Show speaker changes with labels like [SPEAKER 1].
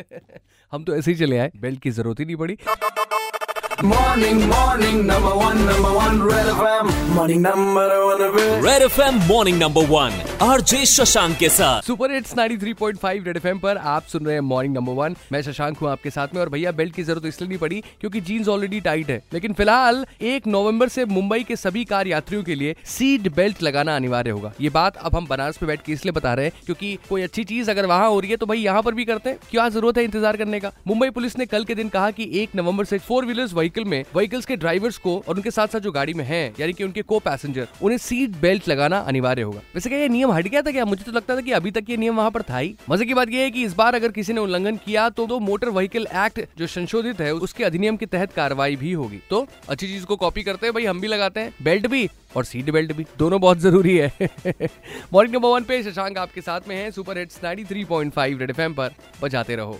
[SPEAKER 1] हम तो ऐसे ही चले आए। बेल्ट की ज़रूरत ही नहीं पड़ी।
[SPEAKER 2] Morning morning number one number one red F M morning number one
[SPEAKER 3] red F M morning number one RJ Shashank के साथ।
[SPEAKER 1] सुपर हिट्स 93.5 रेड एफएम पर आप सुन रहे हैं मॉर्निंग नंबर वन। मैं शशांक हूँ आपके साथ में और भैया बेल्ट की ज़रूरत इसलिए नहीं पड़ी क्योंकि जीन्स ऑलरेडी टाइट है। लेकिन फ़िलहाल एक नवंबर से मुंबई के सभी कार यात्रियों के लिए सीट बेल्ट लगाना अनिवार्य होगा। ये बात अब हम बनारस पे बैठ के इसलिए बता रहे हैं क्योंकि कोई अच्छी चीज़ अगर वहाँ हो रही है तो भाई यहाँ पर भी करते हैं। क्या ज़रूरत है इंतज़ार करने का? मुंबई पुलिस ने कल के दिन कहा कि एक नवंबर से फोर व्हीलर्स व्हीकल में व्हीकल्स के ड्राइवर्स को और उनके साथ साथ जो गाड़ी में है, यानी कि उनके को पैसेंजर उन्हें सीट बेल्ट लगाना अनिवार्य होगा। वैसे क्या ये नियम हट गया था क्या? मुझे तो लगता था कि अभी तक ये नियम वहाँ पर था ही। मज़े की बात ये है कि इस बार अगर किसी ने उल्लंघन किया तो, तो मोटर व्हीकल एक्ट जो संशोधित है उसके अधिनियम के तहत कार्रवाई भी होगी। तो अच्छी चीज़ को कॉपी करते हैं भाई हम भी लगाते हैं। बेल्ट भी और सीट बेल्ट भी दोनों बहुत ज़रूरी है। मॉर्निंग नंबर वन पे शशांक आपके साथ में है सुपर हिट्स 93.5 रेड एफएम पर। बजाते रहो।